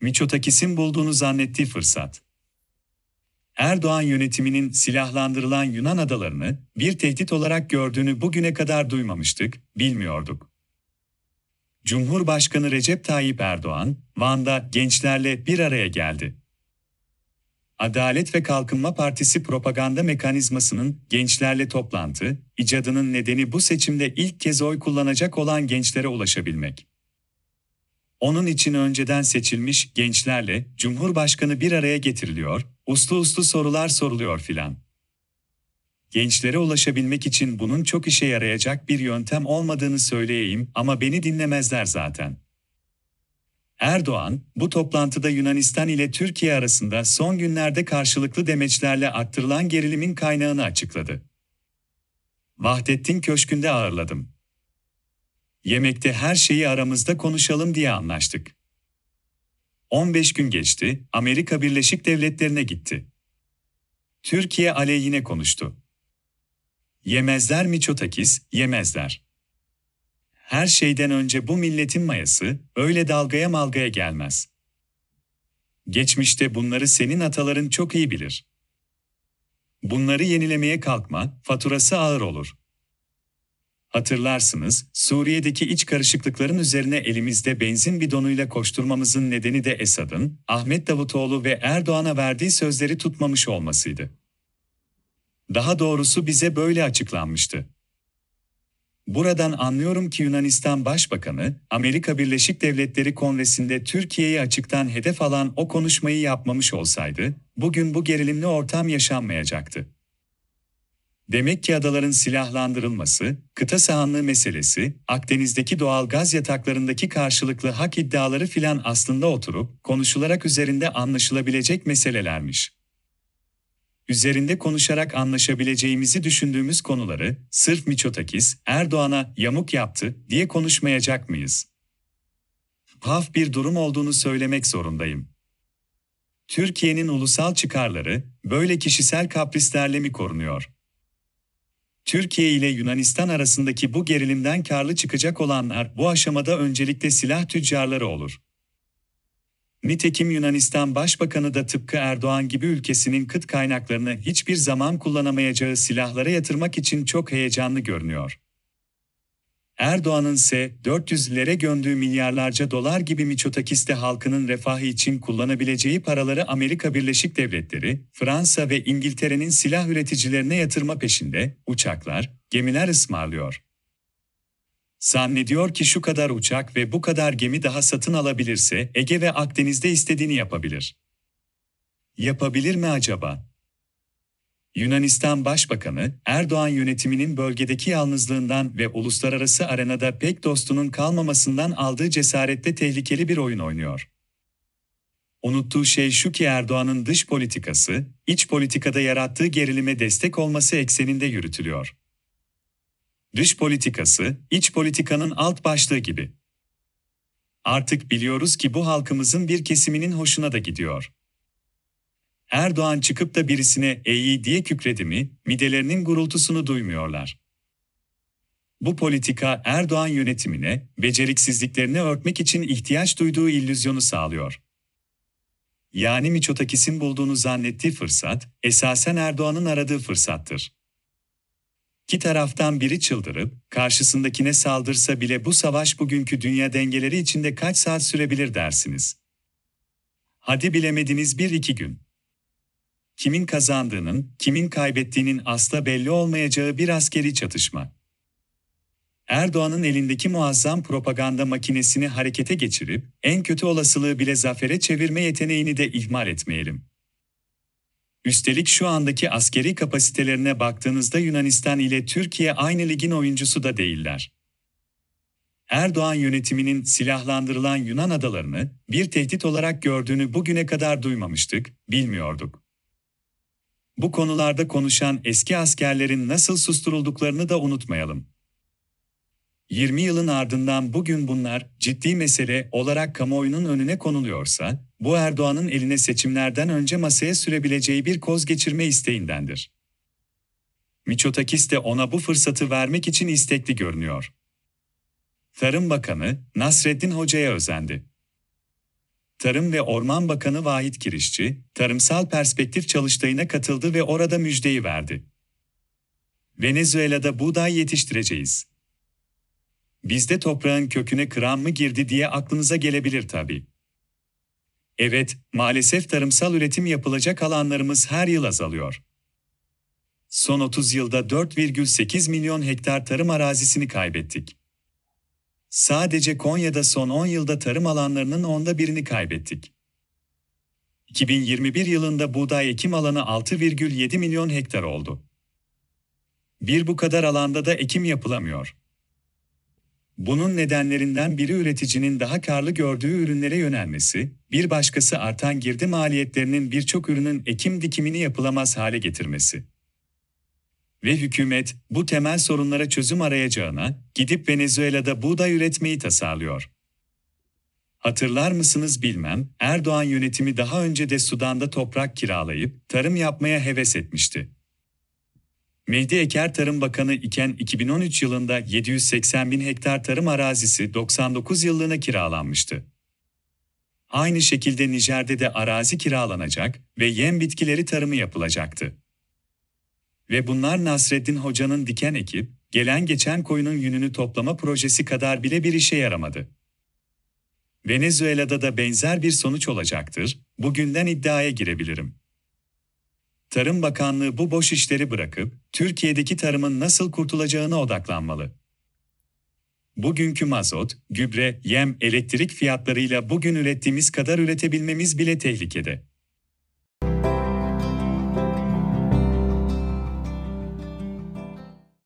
Miçotakis'in bulduğunu zannettiği fırsat. Erdoğan yönetiminin silahlandırılan Yunan adalarını bir tehdit olarak gördüğünü bugüne kadar duymamıştık, bilmiyorduk. Cumhurbaşkanı Recep Tayyip Erdoğan, Van'da gençlerle bir araya geldi. Adalet ve Kalkınma Partisi propaganda mekanizmasının gençlerle toplantı, icadının nedeni bu seçimde ilk kez oy kullanacak olan gençlere ulaşabilmek. Onun için önceden seçilmiş gençlerle Cumhurbaşkanı bir araya getiriliyor, uslu uslu sorular soruluyor filan. Gençlere ulaşabilmek için bunun çok işe yarayacak bir yöntem olmadığını söyleyeyim ama beni dinlemezler zaten. Erdoğan, bu toplantıda Yunanistan ile Türkiye arasında son günlerde karşılıklı demeçlerle arttırılan gerilimin kaynağını açıkladı. Vahdettin Köşkü'nde ağırladım. Yemekte her şeyi aramızda konuşalım diye anlaştık. 15 gün geçti, Amerika Birleşik Devletleri'ne gitti. Türkiye aleyhine konuştu. Yemezler Miçotakis, yemezler. Her şeyden önce bu milletin mayası öyle dalgaya malgaya gelmez. Geçmişte bunları senin ataların çok iyi bilir. Bunları yenilemeye kalkma, faturası ağır olur. Hatırlarsınız, Suriye'deki iç karışıklıkların üzerine elimizde benzin bidonuyla koşturmamızın nedeni de Esad'ın, Ahmet Davutoğlu ve Erdoğan'a verdiği sözleri tutmamış olmasıydı. Daha doğrusu bize böyle açıklanmıştı. Buradan anlıyorum ki Yunanistan Başbakanı, Amerika Birleşik Devletleri Kongresi'nde Türkiye'yi açıktan hedef alan o konuşmayı yapmamış olsaydı, bugün bu gerilimli ortam yaşanmayacaktı. Demek ki adaların silahlandırılması, kıta sahanlığı meselesi, Akdeniz'deki doğal gaz yataklarındaki karşılıklı hak iddiaları filan aslında oturup konuşularak üzerinde anlaşılabilecek meselelermiş. Üzerinde konuşarak anlaşabileceğimizi düşündüğümüz konuları sırf Miçotakis, Erdoğan'a yamuk yaptı diye konuşmayacak mıyız? Haf bir durum olduğunu söylemek zorundayım. Türkiye'nin ulusal çıkarları böyle kişisel kaprislerle mi korunuyor? Türkiye ile Yunanistan arasındaki bu gerilimden karlı çıkacak olanlar bu aşamada öncelikle silah tüccarları olur. Nitekim Yunanistan Başbakanı da tıpkı Erdoğan gibi ülkesinin kıt kaynaklarını hiçbir zaman kullanamayacağı silahlara yatırmak için çok heyecanlı görünüyor. Erdoğan'ın ise 400'lere gömdüğü milyarlarca dolar gibi Miçotakis'te halkının refahı için kullanabileceği paraları Amerika Birleşik Devletleri, Fransa ve İngiltere'nin silah üreticilerine yatırma peşinde, uçaklar, gemiler ısmarlıyor. Zannediyor ki şu kadar uçak ve bu kadar gemi daha satın alabilirse Ege ve Akdeniz'de istediğini yapabilir. Yapabilir mi acaba? Yunanistan Başbakanı, Erdoğan yönetiminin bölgedeki yalnızlığından ve uluslararası arenada pek dostunun kalmamasından aldığı cesarette tehlikeli bir oyun oynuyor. Unuttuğu şey şu ki Erdoğan'ın dış politikası, iç politikada yarattığı gerilime destek olması ekseninde yürütülüyor. Dış politikası, iç politikanın alt başlığı gibi. Artık biliyoruz ki bu halkımızın bir kesiminin hoşuna da gidiyor. Erdoğan çıkıp da birisine eyi diye kükredi mi, midelerinin gurultusunu duymuyorlar. Bu politika Erdoğan yönetimine, beceriksizliklerini örtmek için ihtiyaç duyduğu illüzyonu sağlıyor. Yani Miçotakis'in bulduğunu zannettiği fırsat, esasen Erdoğan'ın aradığı fırsattır. İki taraftan biri çıldırıp, karşısındakine saldırsa bile bu savaş bugünkü dünya dengeleri içinde kaç saat sürebilir dersiniz. Hadi bilemediniz bir iki gün kimin kazandığının, kimin kaybettiğinin asla belli olmayacağı bir askeri çatışma. Erdoğan'ın elindeki muazzam propaganda makinesini harekete geçirip en kötü olasılığı bile zafere çevirme yeteneğini de ihmal etmeyelim. Üstelik şu andaki askeri kapasitelerine baktığınızda Yunanistan ile Türkiye aynı ligin oyuncusu da değiller. Erdoğan yönetiminin silahlandırılan Yunan adalarını bir tehdit olarak gördüğünü bugüne kadar duymamıştık, bilmiyorduk. Bu konularda konuşan eski askerlerin nasıl susturulduklarını da unutmayalım. 20 yılın ardından bugün bunlar ciddi mesele olarak kamuoyunun önüne konuluyorsa, bu Erdoğan'ın eline seçimlerden önce masaya sürebileceği bir koz geçirme isteğindendir. Miçotakis de ona bu fırsatı vermek için istekli görünüyor. Tarım Bakanı Nasreddin Hoca'ya özendi. Tarım ve Orman Bakanı Vahit Kirişçi, tarımsal perspektif çalıştayına katıldı ve orada müjdeyi verdi. Venezuela'da buğday yetiştireceğiz. Bizde toprağın köküne kıran mı girdi diye aklınıza gelebilir tabii. Evet, maalesef tarımsal üretim yapılacak alanlarımız her yıl azalıyor. Son 30 yılda 4,8 milyon hektar tarım arazisini kaybettik. Sadece Konya'da son 10 yılda tarım alanlarının onda birini kaybettik. 2021 yılında buğday ekim alanı 6,7 milyon hektar oldu. Bir bu kadar alanda da ekim yapılamıyor. Bunun nedenlerinden biri üreticinin daha karlı gördüğü ürünlere yönelmesi, bir başkası artan girdi maliyetlerinin birçok ürünün ekim dikimini yapılamaz hale getirmesi. Ve hükümet bu temel sorunlara çözüm arayacağına gidip Venezuela'da buğday üretmeyi tasarlıyor. Hatırlar mısınız bilmem, Erdoğan yönetimi daha önce de Sudan'da toprak kiralayıp tarım yapmaya heves etmişti. Mehdi Eker Tarım Bakanı iken 2013 yılında 780 bin hektar tarım arazisi 99 yıllığına kiralanmıştı. Aynı şekilde Nijer'de de arazi kiralanacak ve yem bitkileri tarımı yapılacaktı. Ve bunlar Nasreddin Hoca'nın diken ekip, gelen geçen koyunun yününü toplama projesi kadar bile bir işe yaramadı. Venezuela'da da benzer bir sonuç olacaktır, bugünden iddiaya girebilirim. Tarım Bakanlığı bu boş işleri bırakıp Türkiye'deki tarımın nasıl kurtulacağına odaklanmalı. Bugünkü mazot, gübre, yem, elektrik fiyatlarıyla bugün ürettiğimiz kadar üretebilmemiz bile tehlikede.